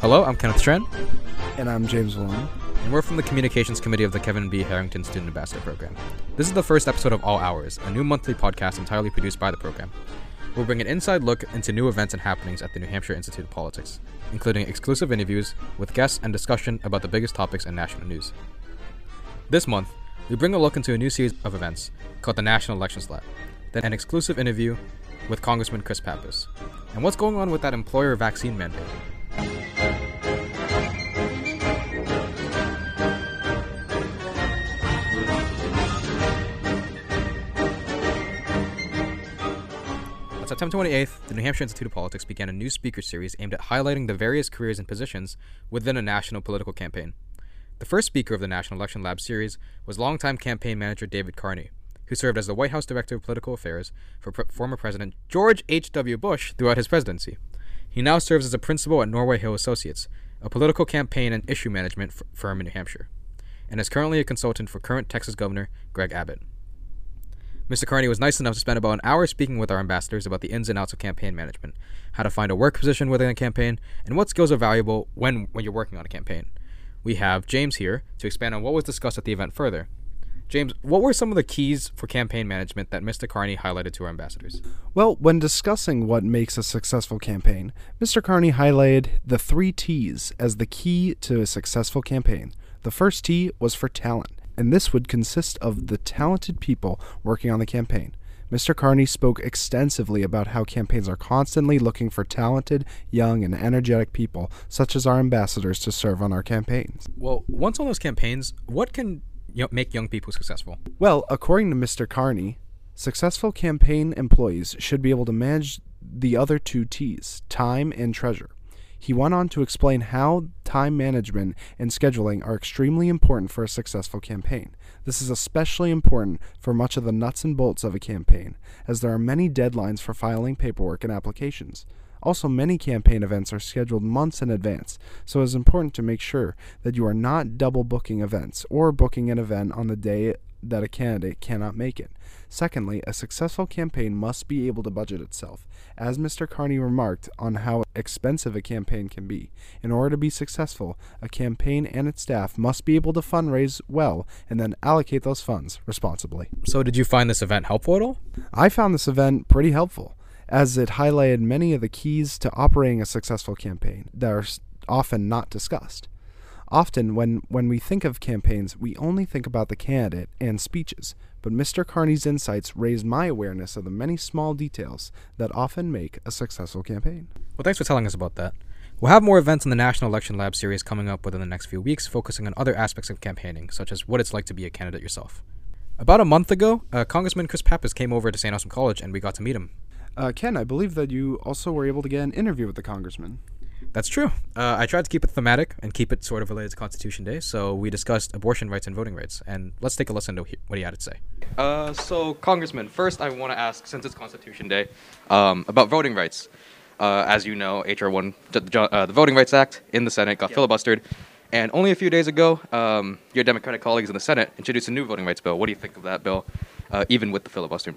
Hello, I'm Kenneth Tran, And I'm James Malone. and we're from the Communications Committee of the Kevin B. Harrington Student Ambassador Program. This is the first episode of All Hours, a new monthly podcast entirely produced by the program. We'll bring an inside look into new events and happenings at the New Hampshire Institute of Politics, including exclusive interviews with guests and discussion about the biggest topics in national news. This month, we bring a look into a new series of events called the National Elections Lab, then an exclusive interview with Congressman Chris Pappas, and what's going on with that employer vaccine mandate. On September 28th, the New Hampshire Institute of Politics began a new speaker series aimed at highlighting the various careers and positions within a national political campaign. The first speaker of the National Election Lab series was longtime campaign manager David Carney, who served as the White House Director of Political Affairs for pre- former President George H.W. Bush throughout his presidency. He now serves as a principal at Norway Hill Associates, a political campaign and issue management f- firm in New Hampshire, and is currently a consultant for current Texas Governor Greg Abbott. Mr. Carney was nice enough to spend about an hour speaking with our ambassadors about the ins and outs of campaign management, how to find a work position within a campaign, and what skills are valuable when, when you're working on a campaign. We have James here to expand on what was discussed at the event further. James, what were some of the keys for campaign management that Mr. Carney highlighted to our ambassadors? Well, when discussing what makes a successful campaign, Mr. Carney highlighted the three T's as the key to a successful campaign. The first T was for talent, and this would consist of the talented people working on the campaign. Mr. Carney spoke extensively about how campaigns are constantly looking for talented, young, and energetic people, such as our ambassadors, to serve on our campaigns. Well, once on those campaigns, what can you know, make young people successful? Well, according to Mr. Carney, successful campaign employees should be able to manage the other two T's, time and treasure. He went on to explain how time management and scheduling are extremely important for a successful campaign. This is especially important for much of the nuts and bolts of a campaign, as there are many deadlines for filing paperwork and applications. Also, many campaign events are scheduled months in advance, so it is important to make sure that you are not double booking events or booking an event on the day that a candidate cannot make it. Secondly, a successful campaign must be able to budget itself, as Mr. Carney remarked on how expensive a campaign can be. In order to be successful, a campaign and its staff must be able to fundraise well and then allocate those funds responsibly. So, did you find this event helpful at all? I found this event pretty helpful, as it highlighted many of the keys to operating a successful campaign that are often not discussed. Often, when, when we think of campaigns, we only think about the candidate and speeches, but Mr. Carney's insights raised my awareness of the many small details that often make a successful campaign. Well, thanks for telling us about that. We'll have more events in the National Election Lab series coming up within the next few weeks, focusing on other aspects of campaigning, such as what it's like to be a candidate yourself. About a month ago, uh, Congressman Chris Pappas came over to St. Anselm College and we got to meet him. Uh, Ken, I believe that you also were able to get an interview with the congressman. That's true. Uh, I tried to keep it thematic and keep it sort of related to Constitution Day, so we discussed abortion rights and voting rights. And let's take a listen to what he had to say. Uh, so, Congressman, first I want to ask, since it's Constitution Day, um, about voting rights. Uh, as you know, HR 1, the, the, uh, the Voting Rights Act in the Senate got filibustered. And only a few days ago, um, your Democratic colleagues in the Senate introduced a new voting rights bill. What do you think of that bill, uh, even with the filibuster?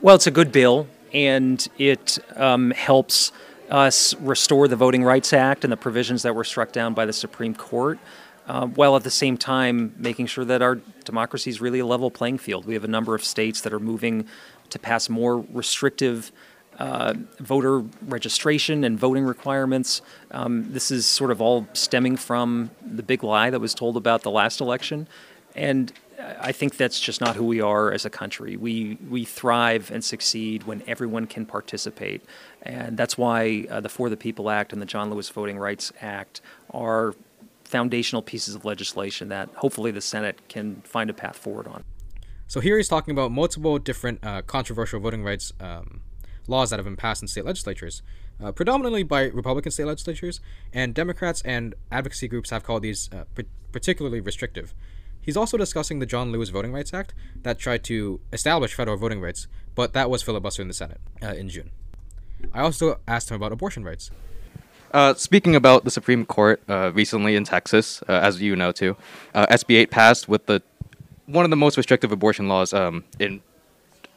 Well, it's a good bill, and it um, helps us restore the Voting Rights Act and the provisions that were struck down by the Supreme Court, uh, while at the same time making sure that our democracy is really a level playing field. We have a number of states that are moving to pass more restrictive uh, voter registration and voting requirements. Um, this is sort of all stemming from the big lie that was told about the last election. And I think that's just not who we are as a country. We we thrive and succeed when everyone can participate, and that's why uh, the For the People Act and the John Lewis Voting Rights Act are foundational pieces of legislation that hopefully the Senate can find a path forward on. So here he's talking about multiple different uh, controversial voting rights um, laws that have been passed in state legislatures, uh, predominantly by Republican state legislatures, and Democrats and advocacy groups have called these uh, particularly restrictive. He's also discussing the John Lewis Voting Rights Act that tried to establish federal voting rights, but that was filibustered in the Senate uh, in June. I also asked him about abortion rights. Uh, speaking about the Supreme Court uh, recently in Texas, uh, as you know too, uh, SB 8 passed with the one of the most restrictive abortion laws um, in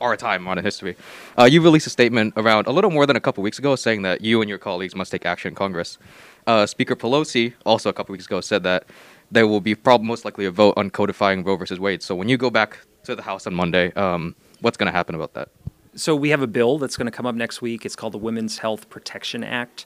our time in history. Uh, you released a statement around a little more than a couple weeks ago saying that you and your colleagues must take action in Congress. Uh, Speaker Pelosi also a couple weeks ago said that there will be prob- most likely a vote on codifying Roe versus Wade. So when you go back to the House on Monday, um, what's going to happen about that? So we have a bill that's going to come up next week. It's called the Women's Health Protection Act.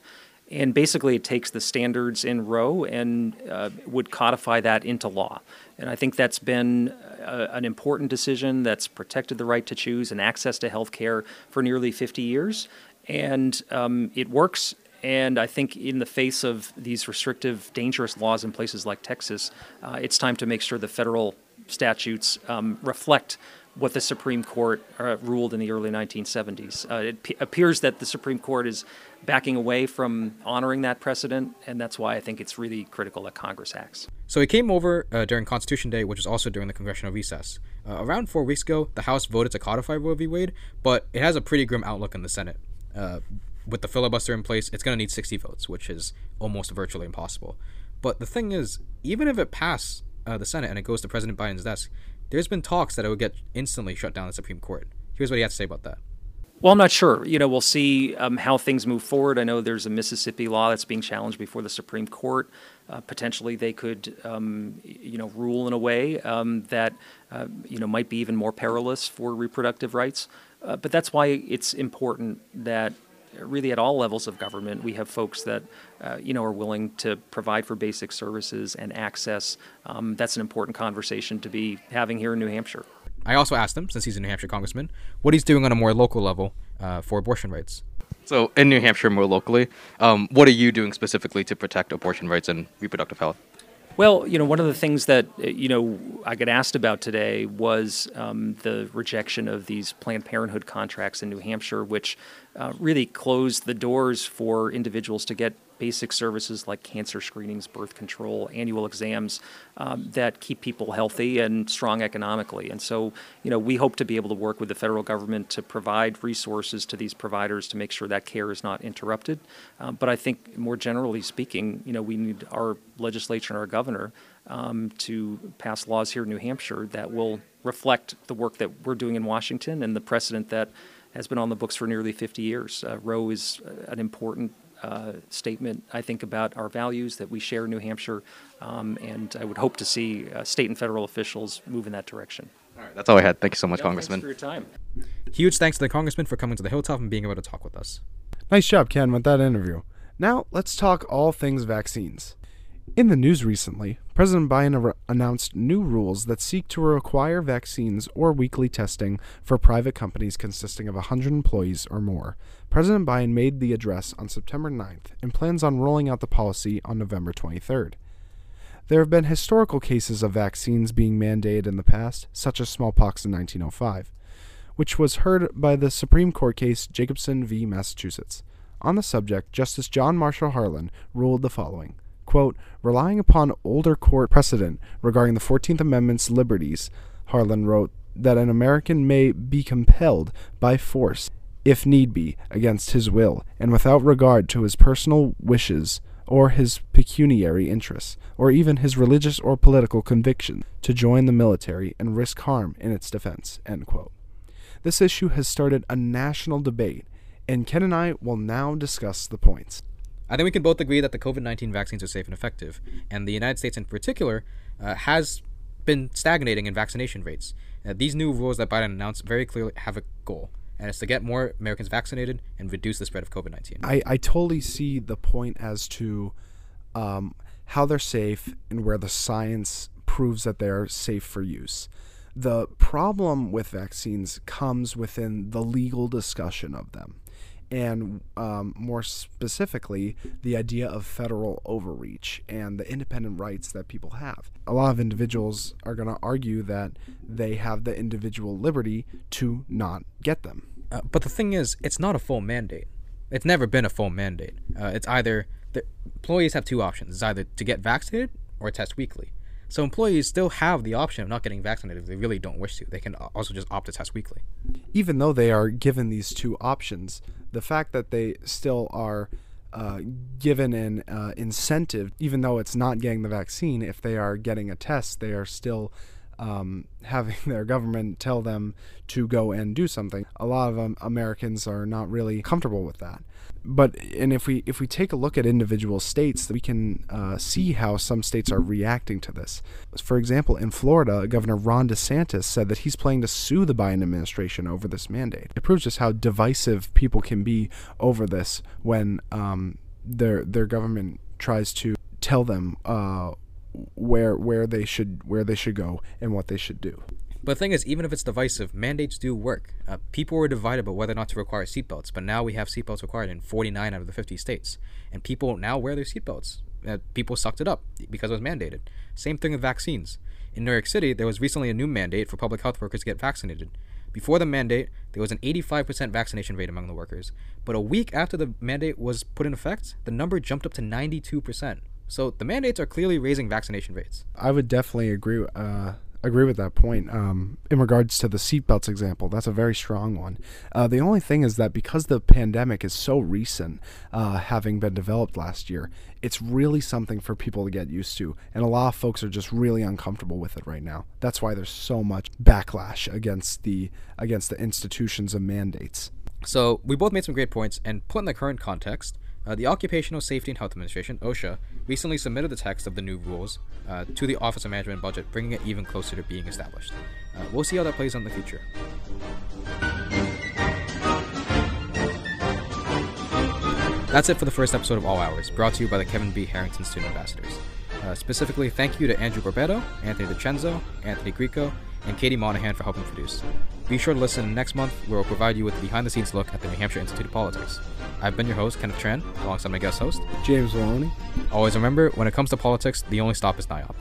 And basically, it takes the standards in Roe and uh, would codify that into law. And I think that's been a, an important decision that's protected the right to choose and access to health care for nearly 50 years. And um, it works. And I think in the face of these restrictive, dangerous laws in places like Texas, uh, it's time to make sure the federal statutes um, reflect what the Supreme Court uh, ruled in the early 1970s. Uh, it p- appears that the Supreme Court is backing away from honoring that precedent, and that's why I think it's really critical that Congress acts. So he came over uh, during Constitution Day, which was also during the congressional recess. Uh, around four weeks ago, the House voted to codify Roe v. Wade, but it has a pretty grim outlook in the Senate. With the filibuster in place, it's going to need 60 votes, which is almost virtually impossible. But the thing is, even if it passed uh, the Senate and it goes to President Biden's desk, there's been talks that it would get instantly shut down the Supreme Court. Here's what he has to say about that. Well, I'm not sure. You know, we'll see um, how things move forward. I know there's a Mississippi law that's being challenged before the Supreme Court. Uh, potentially, they could, um, you know, rule in a way um, that, uh, you know, might be even more perilous for reproductive rights. Uh, but that's why it's important that really at all levels of government, we have folks that uh, you know are willing to provide for basic services and access. Um, that's an important conversation to be having here in New Hampshire. I also asked him, since he's a New Hampshire congressman, what he's doing on a more local level uh, for abortion rights. So, in New Hampshire, more locally, um, what are you doing specifically to protect abortion rights and reproductive health? Well, you know, one of the things that uh, you know I get asked about today was um, the rejection of these Planned Parenthood contracts in New Hampshire, which uh, really closed the doors for individuals to get basic services like cancer screenings, birth control, annual exams um, that keep people healthy and strong economically. And so, you know, we hope to be able to work with the federal government to provide resources to these providers to make sure that care is not interrupted. Um, but I think more generally speaking, you know, we need our legislature and our governor um, to pass laws here in New Hampshire that will reflect the work that we're doing in Washington and the precedent that has been on the books for nearly 50 years. Uh, Roe is uh, an important uh, statement, I think, about our values that we share in New Hampshire, um, and I would hope to see uh, state and federal officials move in that direction. All right, that's all I had. Thank you so much, yeah, Congressman. Thanks for your time. Huge thanks to the Congressman for coming to the Hilltop and being able to talk with us. Nice job, Ken, with that interview. Now, let's talk all things vaccines. In the news recently, President Biden announced new rules that seek to require vaccines or weekly testing for private companies consisting of 100 employees or more. President Biden made the address on September 9th and plans on rolling out the policy on November 23rd. There have been historical cases of vaccines being mandated in the past, such as smallpox in 1905, which was heard by the Supreme Court case Jacobson v. Massachusetts. On the subject, Justice John Marshall Harlan ruled the following quote, relying upon older court precedent regarding the 14th Amendment's liberties, Harlan wrote that an American may be compelled by force, if need be, against his will, and without regard to his personal wishes or his pecuniary interests, or even his religious or political conviction, to join the military and risk harm in its defense. This issue has started a national debate, and Ken and I will now discuss the points. I think we can both agree that the COVID 19 vaccines are safe and effective, and the United States in particular uh, has been stagnating in vaccination rates. Uh, these new rules that Biden announced very clearly have a goal, and it's to get more Americans vaccinated and reduce the spread of COVID 19. I, I totally see the point as to um, how they're safe and where the science proves that they're safe for use. The problem with vaccines comes within the legal discussion of them and um, more specifically, the idea of federal overreach and the independent rights that people have. A lot of individuals are going to argue that they have the individual liberty to not get them. Uh, but the thing is, it's not a full mandate. It's never been a full mandate. Uh, it's either the employees have two options: it's either to get vaccinated or test weekly. So employees still have the option of not getting vaccinated if they really don't wish to. They can also just opt to test weekly. Even though they are given these two options, the fact that they still are uh, given an uh, incentive, even though it's not getting the vaccine, if they are getting a test, they are still um, having their government tell them to go and do something. A lot of um, Americans are not really comfortable with that. But and if we if we take a look at individual states, we can uh, see how some states are reacting to this. For example, in Florida, Governor Ron DeSantis said that he's planning to sue the Biden administration over this mandate. It proves just how divisive people can be over this when um, their their government tries to tell them uh, where where they should where they should go and what they should do. But the thing is, even if it's divisive, mandates do work. Uh, people were divided about whether or not to require seatbelts, but now we have seatbelts required in 49 out of the 50 states, and people now wear their seatbelts. Uh, people sucked it up because it was mandated. Same thing with vaccines. In New York City, there was recently a new mandate for public health workers to get vaccinated. Before the mandate, there was an 85% vaccination rate among the workers, but a week after the mandate was put in effect, the number jumped up to 92%. So the mandates are clearly raising vaccination rates. I would definitely agree. Uh, agree with that point. Um, in regards to the seatbelts example, that's a very strong one. Uh, the only thing is that because the pandemic is so recent, uh, having been developed last year, it's really something for people to get used to, and a lot of folks are just really uncomfortable with it right now. That's why there's so much backlash against the against the institutions of mandates. So we both made some great points, and put in the current context, uh, the Occupational Safety and Health Administration (OSHA) recently submitted the text of the new rules uh, to the Office of Management and Budget, bringing it even closer to being established. Uh, we'll see how that plays out in the future. That's it for the first episode of All Hours, brought to you by the Kevin B. Harrington Student Ambassadors. Uh, specifically, thank you to Andrew Barbetto, Anthony DiCenzo, Anthony Greco, and Katie Monahan for helping produce. Be sure to listen next month, where we'll provide you with a behind the scenes look at the New Hampshire Institute of Politics. I've been your host, Kenneth Tran, alongside my guest host, James Maloney. Always remember, when it comes to politics, the only stop is NIOP.